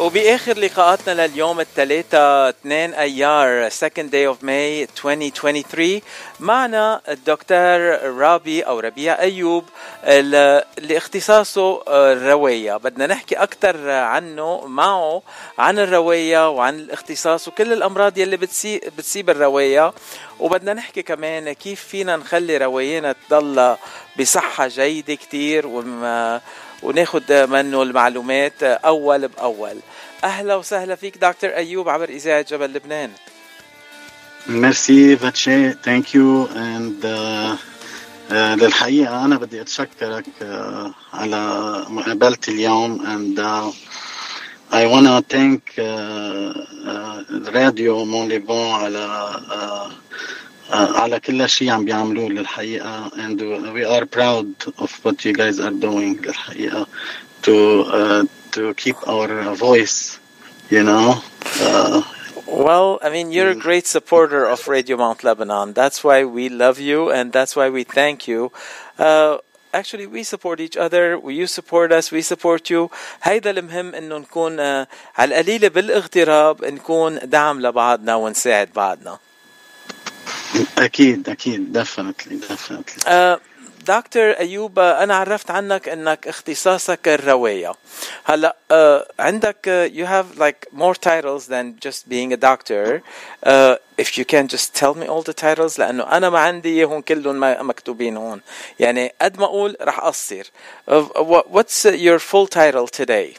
وبآخر لقاءاتنا لليوم الثلاثاء 2 أيار 2nd day of May 2023 معنا الدكتور رابي أو ربيع أيوب اللي اختصاصه الرواية. بدنا نحكي أكثر عنه معه عن الرواية وعن الاختصاص وكل الأمراض يلي بتسي بتصيب الرواية. وبدنا نحكي كمان كيف فينا نخلي روايانا تضل بصحة جيدة كتير وما وناخد منه المعلومات أول بأول. أهلا وسهلا فيك دكتور أيوب عبر إذاعة جبل لبنان. ميرسي فاتشي ثانك يو اند للحقيقة أنا بدي أتشكرك uh, على مقابلتي اليوم and uh, I wanna thank راديو مونليبون على uh, uh, على كل شيء عم بيعملوه للحقيقة and we are proud of what you guys are doing للحقيقة to uh, to keep our voice you know uh, Well, I mean, you're a great supporter of Radio Mount Lebanon. That's why we love you, and that's why we thank you. Uh, actually, we support each other. You support us. We support you. هيدا المهم إنه نكون uh, على القليلة بالاغتراب نكون دعم لبعضنا ونساعد بعضنا. أكيد definitely definitely. Uh, دكتور ايوب أنا عرفت عنك انك اختصاصك الروايه هلا uh, عندك uh, you have like more titles than just being a doctor uh, if you can just tell me all the titles لأنه أنا ما عندي اياهم كلهم مكتوبين هون يعني قد ما أقول رح اقصر what's your full title today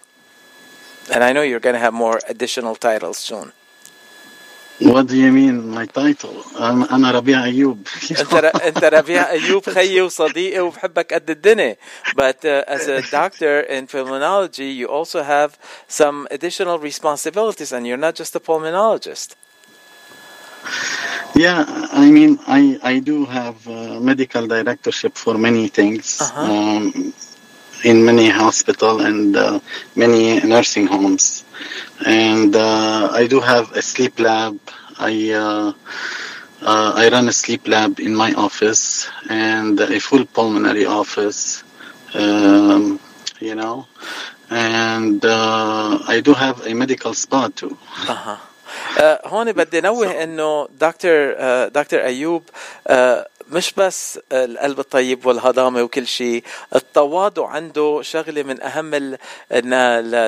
and I know you're going to have more additional titles soon What do you mean my title? أنا أنا ربيع أيوب. أنت أنت ربيع أيوب خيي وصديقي وبحبك قد الدنيا. But uh, as a doctor in pulmonology, you also have some additional responsibilities, and you're not just a pulmonologist. Yeah, I mean, I I do have uh, medical directorship for many things. Uh-huh. Um, in many hospital and uh, many nursing homes and uh, I do have a sleep lab. I uh, uh, I run a sleep lab in my office and a full pulmonary office. Um, you know, and I do have a medical spa too. Uh-huh. Uh, هون بدي نوه انه دكتور uh, دكتور ايوب uh, مش بس القلب الطيب والهضامة وكل شيء التواضع عنده شغلة من أهم.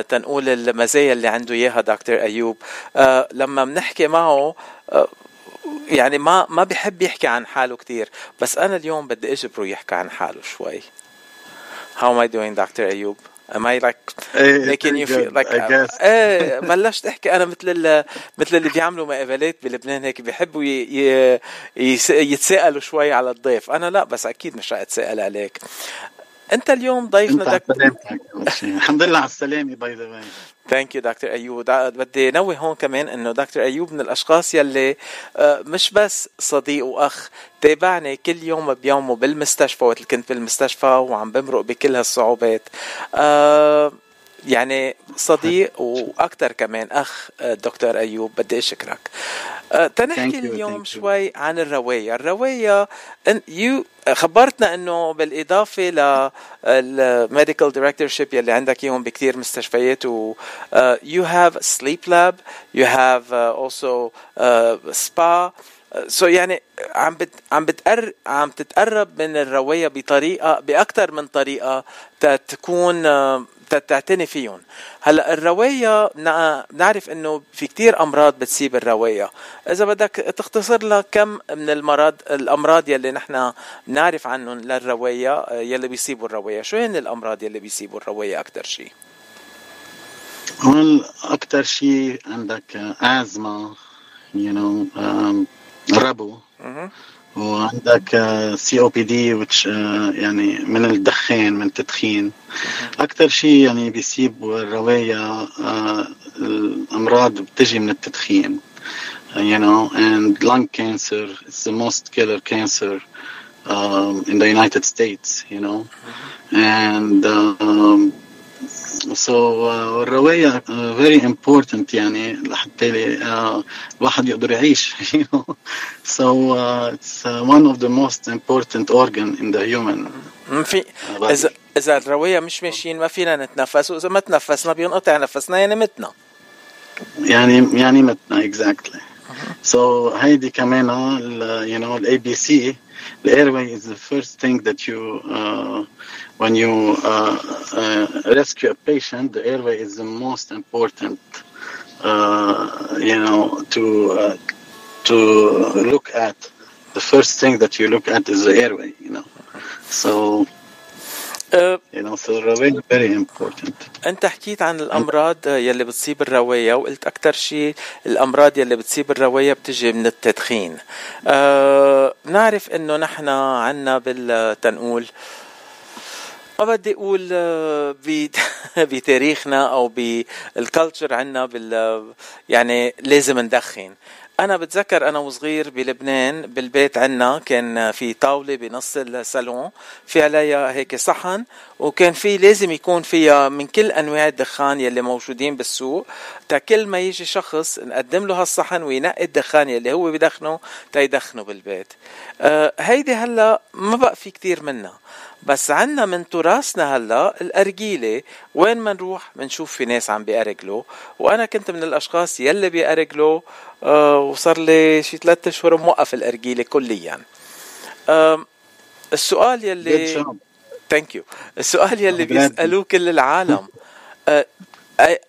تنقول المزايا اللي عنده إياها دكتور أيوب آه لما بنحكي معه آه يعني ما ما بيحب يحكي عن حاله كتير بس أنا اليوم بدي أجبره يحكي عن حاله شوي How am I doing دكتور أيوب؟ Am I like making you feel like إيه بلشت أحكي أنا مثل ال... مثل اللي بيعملوا مقابلات بلبنان هيك بيحبوا ي... ي... يتساءلوا شوي على الضيف. أنا لا بس أكيد مش رح أتساءل عليك. أنت اليوم ضيفنا دك... الحمد لله على السلامة باي ذا ثانك يو دكتور ايوب بدي نوه هون كمان إنه دكتور ايوب من الأشخاص يلي مش بس صديق وأخ تابعني كل يوم بيومه بالمستشفى وقت كنت بالمستشفى وعم بمرق بكل هالصعوبات. أه يعني صديق وأكثر كمان أخ دكتور أيوب بدي أشكرك. أه تنحكي اليوم شوي عن الرواية. الرواية يو خبرتنا إنه بالإضافة للميديكال دايركتورشيب يلي عندك إياهم بكثير مستشفيات و يو هاف سليب لاب يو هاف اولسو سبا سو so يعني عم بت عم بتقر عم تتقرب من الرواية بطريقة باكثر من طريقة تكون تعتني فيهم. هلأ الرواية بنعرف إنه في كتير أمراض بتصيب الرواية. إذا بدك تختصر لنا كم من المرض الأمراض يلي نحن بنعرف عنهم للرواية يلي بيصيبوا الرواية. شو هن الأمراض يلي بيصيبوا الرواية أكثر شيء هون أكثر شيء عندك you know um, ربو. وعندك سي أو بي دي يعني من الدخان من التدخين. أكثر شيء يعني بيصيب الرواية الأمراض بتجي من التدخين. You know and lung cancer is the most killer cancer um, in the United States you know. And um, سو الروايه فيري امبورتنت يعني لحتى الواحد يقدر يعيش سو اتس ون اوف ذا موست امبورتنت اورجان ان ذا هيومن في اذا إذا الروايه مش ماشيين ما فينا نتنفس واذا ما تنفسنا بينقطع نفسنا يعني متنا. يعني يعني متنا اكزاكتلي سو so, هيدي كمان يو نو الاي بي سي the airway is the first thing that you uh, when you uh, uh, rescue a patient the airway is the most important uh, you know to to look at. The first thing that you look at is the airway you know. So أنت حكيت عن الأمراض يلي بتصيب الرواية وقلت أكثر شيء الأمراض يلي بتصيب الرواية بتجي من التدخين. أه بنعرف إنه نحن عنا بالتنقول ما بدي أقول بت- بتاريخنا أو بالكالتشر عنا بال يعني لازم ندخن. أنا بتذكر أنا وصغير بلبنان بالبيت عنا كان في طاولة بنص الصالون في عليها هيك صحن وكان في لازم يكون فيها من كل أنواع الدخان يلي موجودين بالسوق. تا كل ما يجي شخص نقدم له هالصحن وينقي الدخان يلي هو بدخنه تيدخنه بالبيت. آه هيدي هلا ما بقى في كتير منها. بس عنا من تراثنا هلا الأرجيلة وين ما نروح بنشوف في ناس عم بيأرجلوا. وأنا كنت من الأشخاص يلي بيأرجلوا آه، وصار لي شي ثلاثة شهور موقف الأرجيلة كليا. السؤال يلي ثانك يو السؤال يلي بيسألوه كل العالم. آه،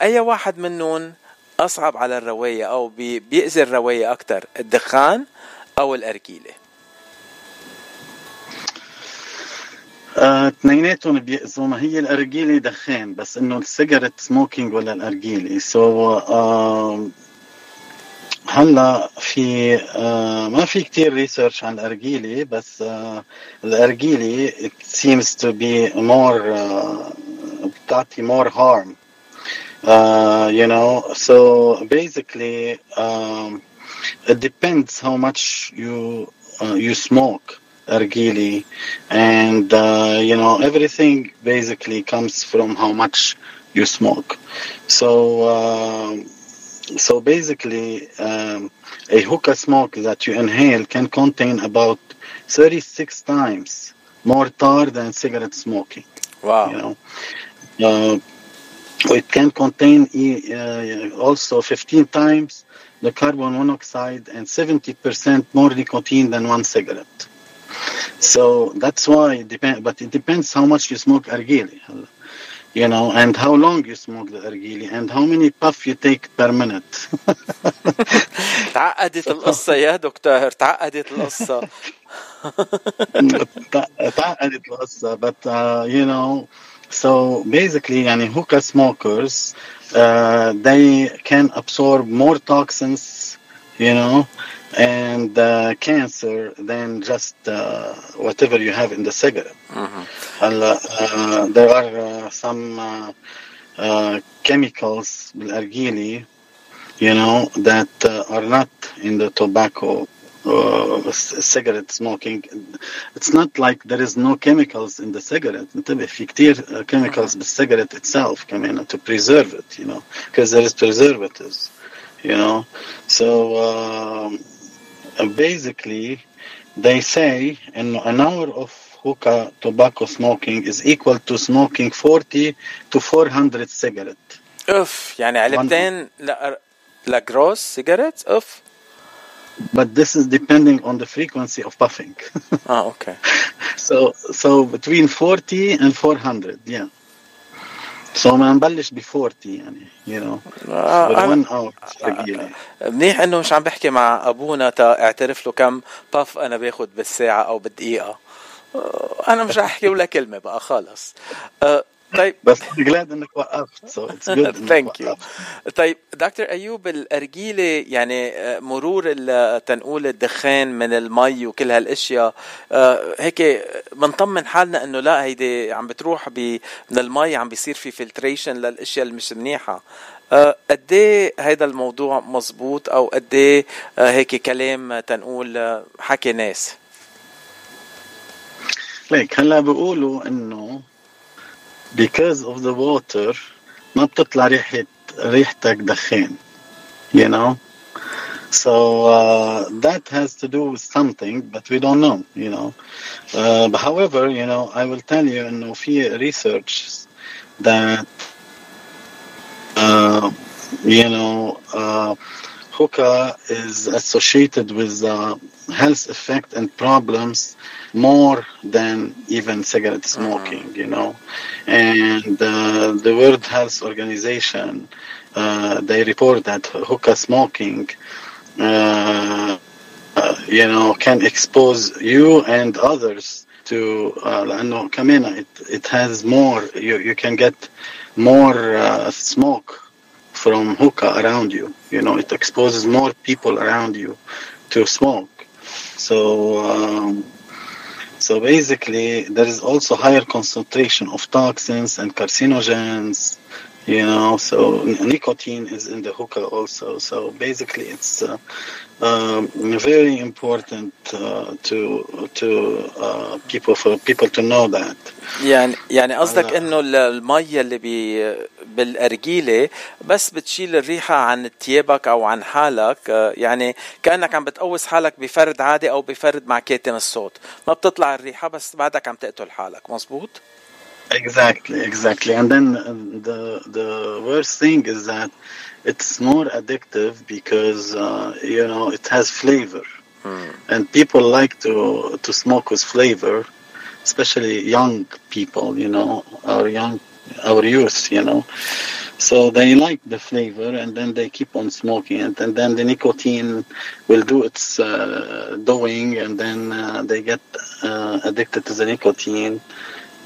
اي واحد منهم أصعب على الروايه أو بيأذي الروايه أكثر الدخان أو الأرجيلة؟ آه، اثنيناتهم آه، بيأذوا ما هي الأرجيلة دخان بس إنه السيجرت سموكينج ولا الأرجيلة. سو so, هلا في آه ما في كتير ريسيرش عن الأرجيلة بس آه الأرجيلة it seems to be more آه بتعطي more harm uh, you know so basically um, it depends how much you uh, you smoke argili and uh, you know everything basically comes from how much you smoke so um, so basically, um, a hookah smoke that you inhale can contain about 36 times more tar than cigarette smoking. Wow. You know, uh, it can contain uh, also 15 times the carbon monoxide and 70% more nicotine than one cigarette. So that's why it depends, but it depends how much you smoke argili you know, and how long you smoke the argili and how many puff you take per minute. تعقدت القصة يا دكتور تعقدت القصة تعقدت القصة but uh, you know so basically يعني hookah smokers uh, they can absorb more toxins you know and uh, cancer than just uh, whatever you have in the cigarette هلا uh, there are uh, some uh, uh, chemicals بالأرجيلي you know that uh, are not in the tobacco uh, c- cigarette smoking it's not like there is no chemicals in the cigarette انتبه في كتير uh, chemicals بالcigarette itself كمان to preserve it you know because there is preservatives you know so um, basically they say in an hour of hookah tobacco smoking is equal to smoking 40 to 400 cigarette اف يعني علبتين لا لاجروس سيجاريت اف but this is depending on the frequency of puffing اه اوكي so so between 40 and 400 yeah So ما نبلش ب 40 يعني you know. آه one hour تقيلة. منيح إنه مش عم بحكي مع أبونا تا أعترف له كم باف أنا باخد بالساعة أو بالدقيقة. آه، أنا مش رح أحكي ولا كلمة بقى خلص. آه، طيب. بس glad إنك وقفت. So it's good إنك ثانك يو. طيب دكتور أيوب الأرجيلة يعني آه، مرور تنقول الدخان من المي وكل هالأشياء آه، هيك بنطمن حالنا إنه لا هيدي عم بتروح من المي عم بيصير في فلتريشن للأشياء اللي مش منيحة. آه، قد إيه هيدا الموضوع مزبوط؟ أو قد إيه آه، هيك كلام تنقول حكي ناس؟ ليك هلأ بيقولوا إنه because of the water ما بتطلع ريحة ريحتك دخان you know So uh, that has to do with something, but we don't know, you know. Uh, but however, you know, I will tell you in few research that, uh, you know, uh, hookah is associated with uh, health effect and problems more than even cigarette smoking, uh-huh. you know. And uh, the World Health Organization, uh, they report that hookah smoking, uh, uh you know, can expose you and others to, uh, it, it has more, you, you can get more uh, smoke from hookah around you. You know, it exposes more people around you to smoke. So, um, so basically, there is also higher concentration of toxins and carcinogens. You know, so nicotine is in the hookah also. So basically, it's uh, um, very important uh, to to uh, people for people to know that. يعني يعني قصدك إنه المية اللي بي بالأرجيلة بس بتشيل الريحة عن ثيابك أو عن حالك يعني كأنك عم بتقوس حالك بفرد عادي أو بفرد مع كاتم الصوت ما بتطلع الريحة بس بعدك عم تقتل حالك مزبوط Exactly, exactly. And then the the worst thing is that it's more addictive because uh, you know it has flavor, hmm. and people like to to smoke with flavor, especially young people. You know, our young our youth, you know. So they like the flavor and then they keep on smoking it. And then the nicotine will do its uh, doing and then uh, they get uh, addicted to the nicotine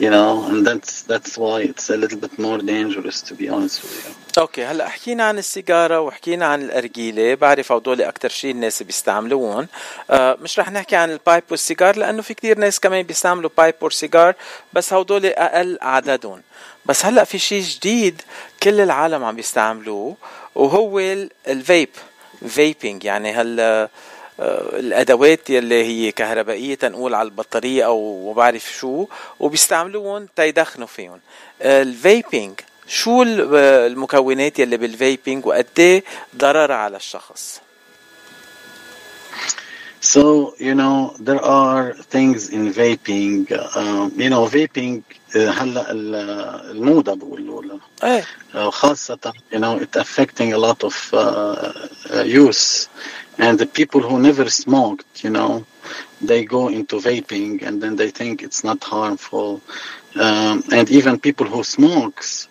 you know and that's that's why it's a little bit more dangerous to be honest with you. أوكي هلا حكينا عن السيجارة وحكينا عن الأرجيلة بعرف هدول أكثر شيء الناس بيستعملوهم آه مش رح نحكي عن البايب والسيجار لأنه في كثير ناس كمان بيستعملوا بايب والسيجار بس هدول أقل عددهم. بس هلا في شيء جديد كل العالم عم بيستعملوه وهو الفيب فيبينج يعني هلا الأدوات يلي هي كهربائية تنقول على البطارية أو ما بعرف شو وبيستعملوهم تيدخنوا فيهم. الفيبينج شو المكونات يلي بالفيبينج وقد إيه ضررها على الشخص؟ So, you know, there are things in vaping. Um, you know, vaping هلا الموضة بقولوا لها خاصة you know it affecting a lot of uh, youth and the people who never smoked you know they go into vaping and then they think it's not harmful um, and even people who smokes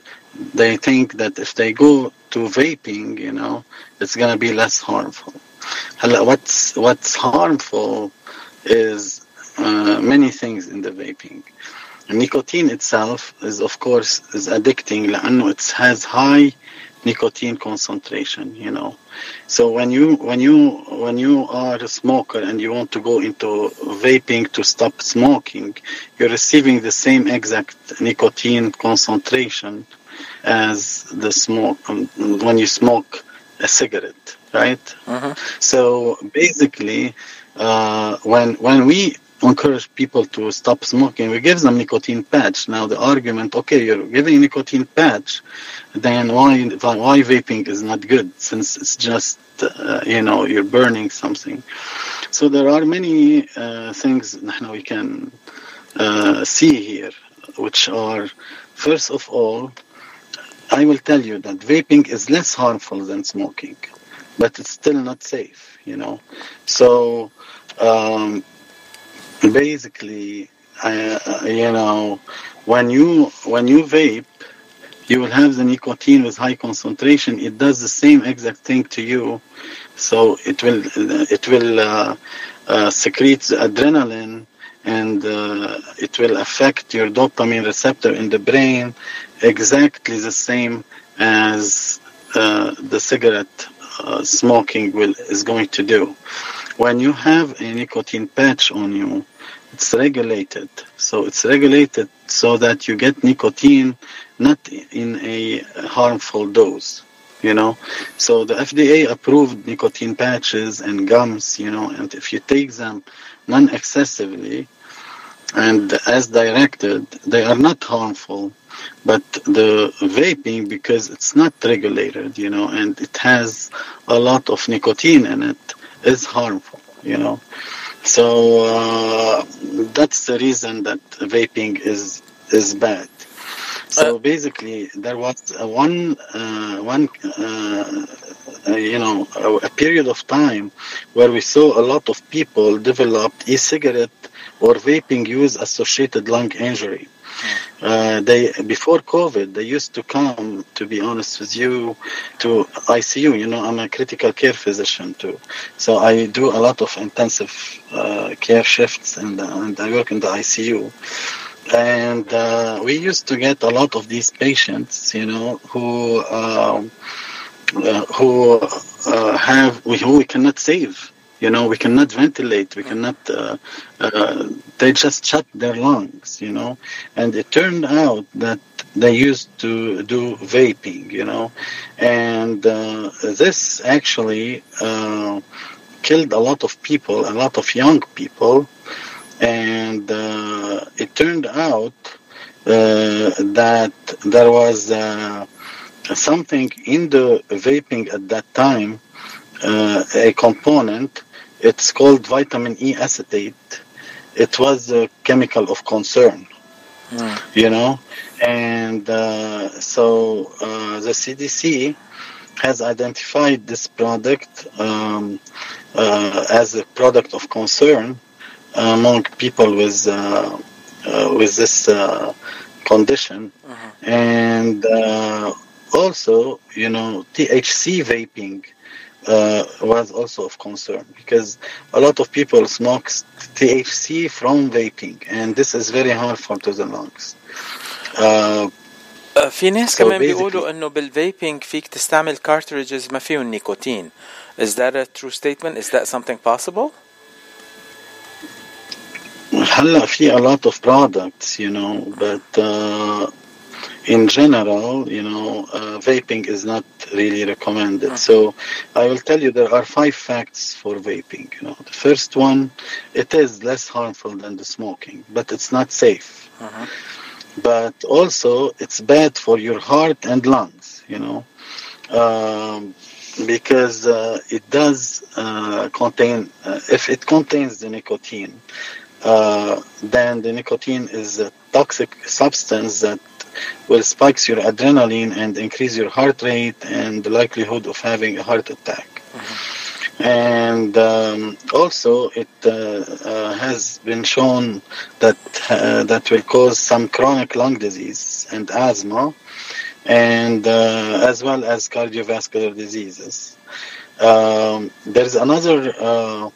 they think that if they go to vaping you know it's going to be less harmful what's what's harmful is uh, many things in the vaping nicotine itself is of course is addicting لأنه it has high nicotine concentration you know so when you when you when you are a smoker and you want to go into vaping to stop smoking you're receiving the same exact nicotine concentration as the smoke um, when you smoke a cigarette right uh-huh. so basically uh, when when we encourage people to stop smoking, we give them nicotine patch. Now the argument, okay, you're giving nicotine patch, then why why vaping is not good since it's just uh, you know you're burning something. So there are many uh, things we can uh, see here, which are first of all, I will tell you that vaping is less harmful than smoking, but it's still not safe. You know, so. Um, basically, uh, you know, when you when you vape, you will have the nicotine with high concentration. It does the same exact thing to you, so it will it will uh, uh, secrete the adrenaline and uh, it will affect your dopamine receptor in the brain exactly the same as uh, the cigarette uh, smoking will is going to do. When you have a nicotine patch on you, it's regulated. So it's regulated so that you get nicotine not in a harmful dose. You know, so the FDA approved nicotine patches and gums. You know, and if you take them non-excessively and as directed, they are not harmful. But the vaping, because it's not regulated, you know, and it has a lot of nicotine in it is harmful, you know. So uh, that's the reason that vaping is is bad. So uh, basically, there was one uh, one uh, uh, you know a, a, period of time where we saw a lot of people developed e-cigarette or vaping use associated lung injury. Uh, they before COVID, they used to come. To be honest with you, to ICU. You know, I'm a critical care physician too, so I do a lot of intensive uh, care shifts, and, and I work in the ICU. And uh, we used to get a lot of these patients, you know, who um, uh, who uh, have who we cannot save you know, we cannot ventilate. We cannot. Uh, uh, they just shut their lungs. You know, and it turned out that they used to do vaping. You know, and uh, this actually uh, killed a lot of people, a lot of young people, and uh, it turned out uh, that there was something in the vaping at that time. Uh, a component it's called vitamin E acetate. It was a chemical of concern, mm. you know, and uh, so uh, the CDC has identified this product um, uh, as a product of concern among people with uh, uh, with this uh, condition, mm-hmm. and also, you know, THC vaping uh, was also of concern because a lot of people smoke THC from vaping and this is very harmful to the lungs. Uh, في ناس so كمان بيقولوا انه بالفيبينج فيك تستعمل cartridges ما فيهم نيكوتين. Is that a true statement? Is that something possible? هلا في a lot of products, you know, but uh, in general, you know, uh, vaping is not really recommended. Uh-huh. So I will tell you there are five facts for vaping. You know, the first one, it is less harmful than the smoking, but it's not safe. Uh-huh. But also, it's bad for your heart and lungs. You know, um, because uh, it does uh, contain, uh, if it contains the nicotine, uh, then the nicotine is a toxic substance that will spikes your adrenaline and increase your heart rate and the likelihood of having a heart attack. Mm-hmm. And um, also, it uh, uh, has been shown that uh, that will cause some chronic lung disease and asthma, and uh, as well as cardiovascular diseases. Um, there is another uh,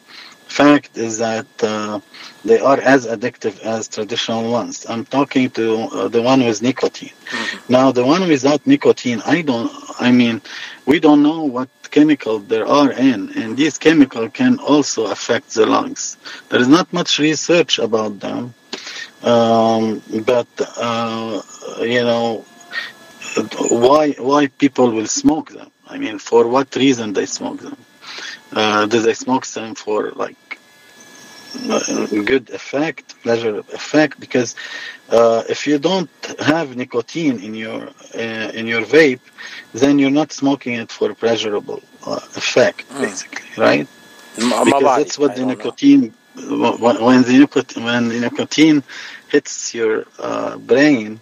fact is that uh, they are as addictive as traditional ones. I'm talking to uh, the one with nicotine. Mm-hmm. Now, the one without nicotine, I don't. I mean, we don't know what chemical there are in, and these chemicals can also affect the lungs. There is not much research about them, um, but uh, you know, why why people will smoke them? I mean, for what reason they smoke them? Uh, do they smoke them for like good effect, pleasure effect, because uh, if you don't have nicotine in your uh, in your vape, then you're not smoking it for pleasurable uh, effect, mm. basically, right? because that's what the nicotine when the nicotine when the nicotine hits your uh, brain,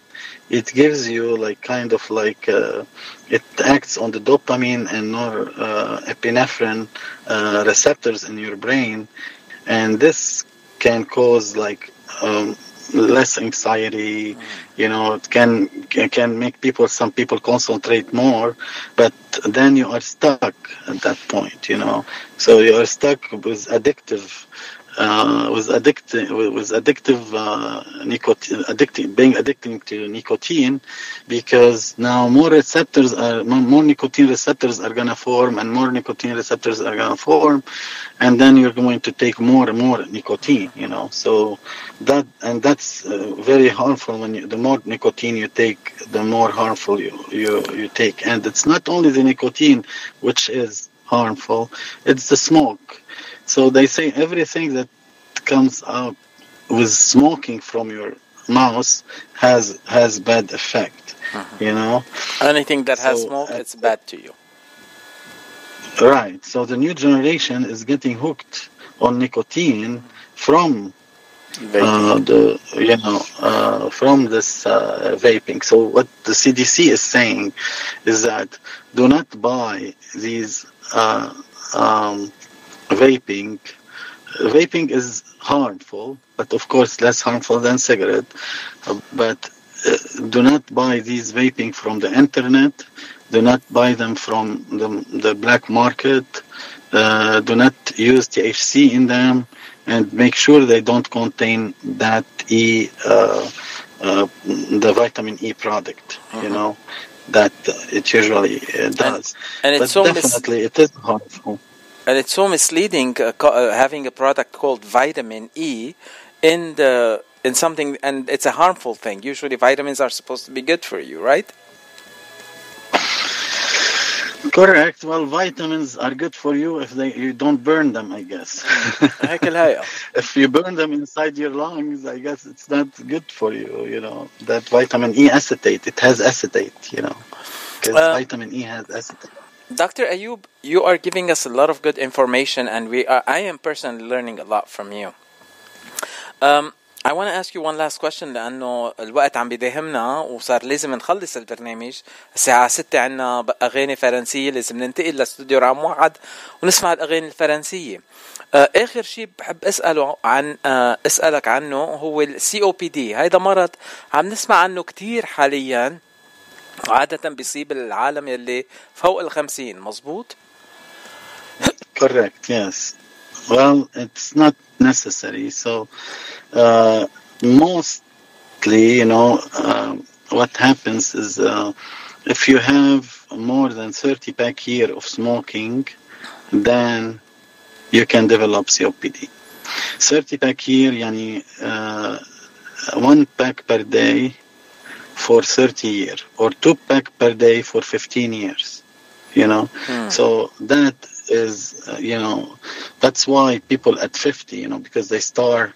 it gives you like kind of like uh, it acts on the dopamine and norepinephrine uh, receptors in your brain and this can cause like um, less anxiety you know it can can make people some people concentrate more but then you are stuck at that point you know. So you are stuck with addictive uh, was addicted was addictive uh, nicotine addicting being addicted to nicotine because now more receptors are more nicotine receptors are gonna form and more nicotine receptors are gonna form and then you're going to take more and more nicotine you know. So that and that's uh, very harmful when you, the more nicotine you take the more harmful you, you you take. And it's not only the nicotine which is harmful it's the smoke so they say everything that comes out with smoking from your mouth has has bad effect. Uh-huh. You know, anything that so, has smoke, uh, it's bad to you. Right. So the new generation is getting hooked on nicotine from uh, the you know uh, from this uh, vaping. So what the CDC is saying is that do not buy these uh, um, vaping. Vaping is harmful, but of course less harmful than cigarette. Uh, but uh, do not buy these vaping from the internet. Do not buy them from the, the black market. do not use THC in them and make sure they don't contain that E, uh, uh, the vitamin E product, you uh-huh. know, that it usually uh, does. And, and it's but so definitely mis- it is harmful. And it's so misleading uh, uh, having a product called vitamin E in the in something, and it's a harmful thing. Usually, vitamins are supposed to be good for you, right? Correct. Well, vitamins are good for you if they you don't burn them, I guess. if you burn them inside your lungs, I guess it's not good for you. You know that vitamin E acetate. It has acetate. You know, because uh, vitamin E has acetate. Dr. Ayub, you are giving us a lot of good information, and we are, I am personally learning a lot from you. Um, I want to ask you one last question لأنه الوقت عم بيداهمنا وصار لازم نخلص البرنامج الساعة 6 عنا أغاني فرنسية لازم ننتقل لاستوديو رقم واحد ونسمع الأغاني الفرنسية آه، آخر شيء بحب أسأله عن آه، أسألك عنه هو السي أو بي دي هيدا مرض عم نسمع عنه كتير حاليا عادة بيصيب العالم يلي فوق الخمسين مزبوط؟ Correct, yes. Well, it's not necessary. So uh, mostly, you know, uh, what happens is uh, if you have more than 30 pack year of smoking, then you can develop COPD. 30 pack year, yani, uh, one pack per day for 30 years, or two pack per day for 15 years. You know, hmm. so that is, uh, you know, that's why people at 50, you know, because they start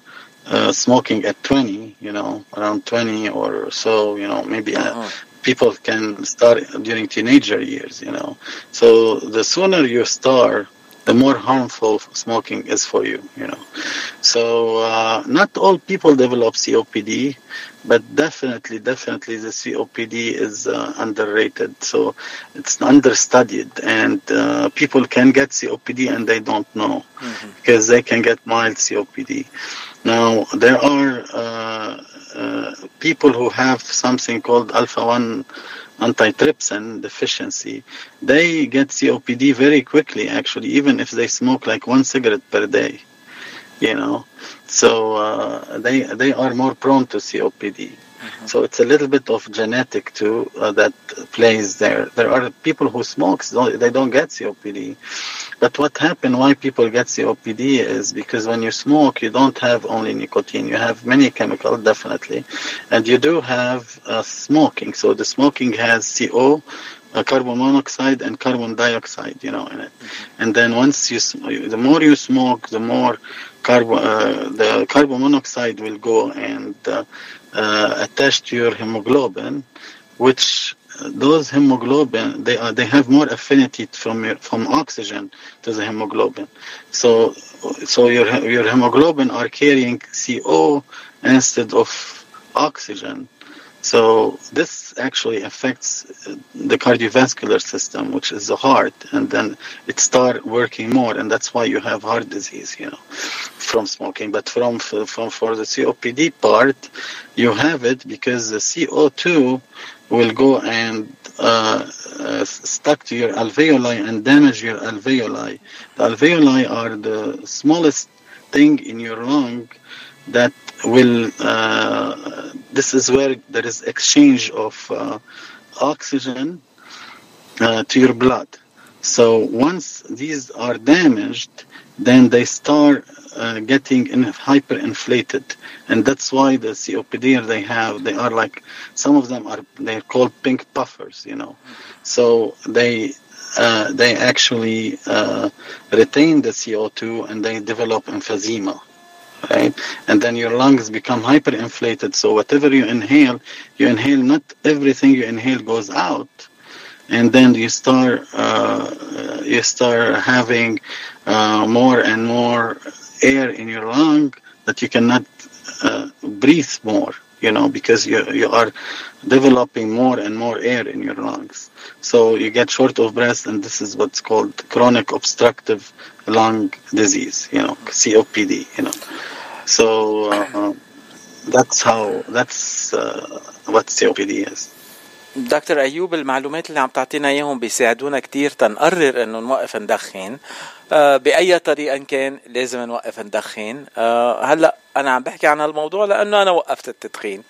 uh, smoking at 20, you know, around 20 or so, you know, maybe uh, uh-huh. people can start during teenager years, you know. So the sooner you start, the more harmful smoking is for you, you know. So uh, not all people develop COPD, but definitely, definitely the COPD is uh, underrated. So it's understudied, and uh, people can get COPD and they don't know mm-hmm. because they can get mild COPD. Now there are uh, uh, people who have something called alpha one antitrypsin deficiency, they get COPD very quickly, actually, even if they smoke like one cigarette per day. You know, so uh, they they are more prone to COPD. Mm-hmm. So it's a little bit of genetic too uh, that plays there. There are people who smoke, they don't get COPD. But what happened, why people get COPD is because when you smoke, you don't have only nicotine, you have many chemicals, definitely. And you do have uh, smoking. So the smoking has CO, carbon monoxide and carbon dioxide, you know, in it. And then once you, the more you smoke, the more carbon, uh, the carbon monoxide will go and uh, uh, attached to your hemoglobin, which uh, those hemoglobin they are they have more affinity from your, from oxygen to the hemoglobin. So so your your hemoglobin are carrying CO instead of oxygen. So this actually affects the cardiovascular system, which is the heart, and then it start working more, and that's why you have heart disease, you know, from smoking. But from from for the COPD part, you have it because the CO2 will go and uh, uh, stuck to your alveoli and damage your alveoli. The alveoli are the smallest thing in your lung that will uh, this is where there is exchange of uh, oxygen uh, to your blood. So once these are damaged then they start uh, getting in hyperinflated. And that's why the copd they have they are like some of them are they're called pink puffers you know. So they uh, they actually uh, retain the CO2 and they develop emphysema right? And then your lungs become hyperinflated. So whatever you inhale, you inhale not everything you inhale goes out, and then you start uh, you start having uh, more and more air in your lung that you cannot uh, breathe more you know because you, you are developing more and more air in your lungs so you get short of breath and this is what's called chronic obstructive lung disease you know copd you know so uh, that's how that's uh, what COPD is. دكتور ايوب المعلومات اللي عم تعطينا اياهم بيساعدونا كتير تنقرر انه نوقف ندخن آه بأي طريقة كان لازم نوقف ندخن آه هلأ أنا عم بحكي عن هالموضوع لأنه أنا وقفت التدخين.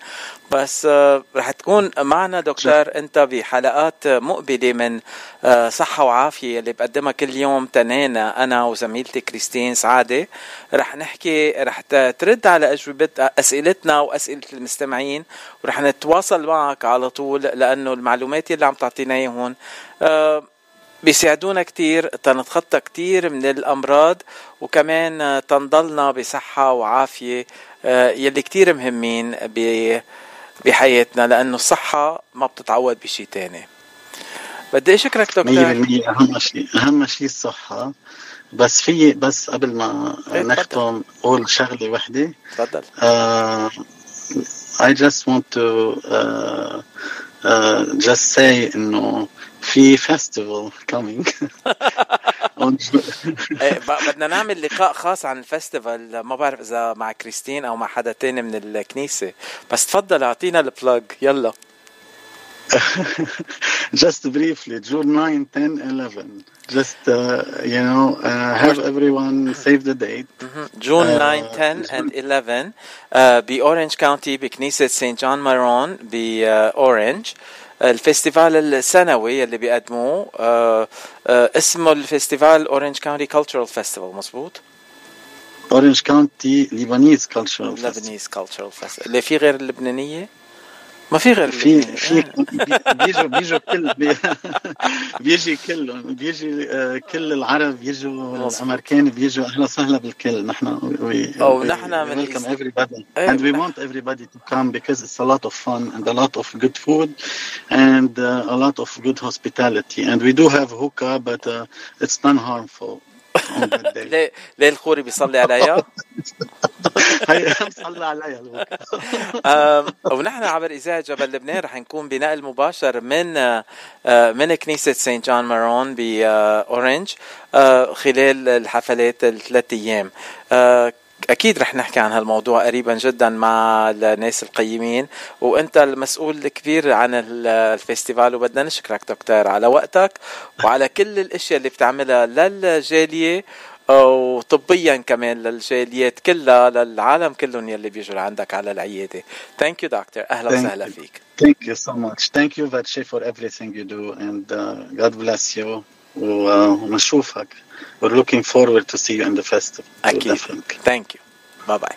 بس آه رح تكون معنا دكتور أنت بحلقات مقبلة من آه صحة وعافية اللي بقدمها كل يوم تنانا أنا وزميلتي كريستين سعادة. رح نحكي رح ترد على اجوبه أسئلتنا وأسئلة المستمعين. ورح نتواصل معك على طول لأنه المعلومات اللي عم تعطينا آه بيساعدونا كتير تنتخطى كتير من الأمراض وكمان تنضلنا بصحة وعافية يلي كتير مهمين بحياتنا لأنه الصحة ما بتتعوض بشي تاني. بدي أشكرك دكتور. 100% أهم شيء أهم شيء الصحة. بس في بس قبل ما نختم قول شغلة وحدة. تفضل. uh, I just want to uh, uh, just say إنه في فيستيفال كامينج بدنا نعمل لقاء خاص عن الفestival ما بعرف اذا مع كريستين او مع حدا تاني من الكنيسه بس تفضل اعطينا البلاج يلا just briefly June 9 10 11 just uh, you know uh, have everyone save the date June 9 10 and 11 uh, بأورنج كاونتي بكنيسة سانت جون مارون بأورنج الفيستيفال السنوي اللي بيقدموه آه آه اسمه الفيستيفال اورنج كاونتي كلتشرال فيستيفال مزبوط اورنج كاونتي ليبانيز كلتشرال لبنيز كلتشرال فيستيفال اللي في غير اللبنانية؟ ما في غير في في بيجوا بيجوا كل بي بيجي كل بيجي آه، كل العرب بيجوا الأمريكان بيجوا. أهلا وسهلا بالكل. نحن أو نحن من ويلكم ايفري بادي اند وي ونت ايفري بادي تو كام بيكوز اتس ا لوت اوف فun اند ا لوت اوف جود فود اند ا لوت اوف جود هوسبيتاليتي اند وي دو هاف هوكا بت اتس نون هارمفول ليه ليه الخوري بيصلي عليا؟ هي صلى عليها ونحن عبر إذاعة جبل لبنان رح نكون بنقل مباشر من من كنيسة سانت جون مارون باورنج خلال الحفلات الثلاث أيام. أكيد رح نحكي عن هالموضوع قريبا جدا مع الناس القيمين. وأنت المسؤول الكبير عن الفيستيفال وبدنا نشكرك دكتور على وقتك. وعلى كل الأشياء اللي بتعملها للجالية. وطبيا كمان للجاليات كلها للعالم كلهم يلي بيجوا لعندك على العياده ثانك يو دكتور أهلا وسهلا فيك Thank you so much. Thank you Vatshe for everything you do and uh, God bless you. ونشوفك. We're looking forward to see you in the festival. أكيد. Thank you. Bye bye.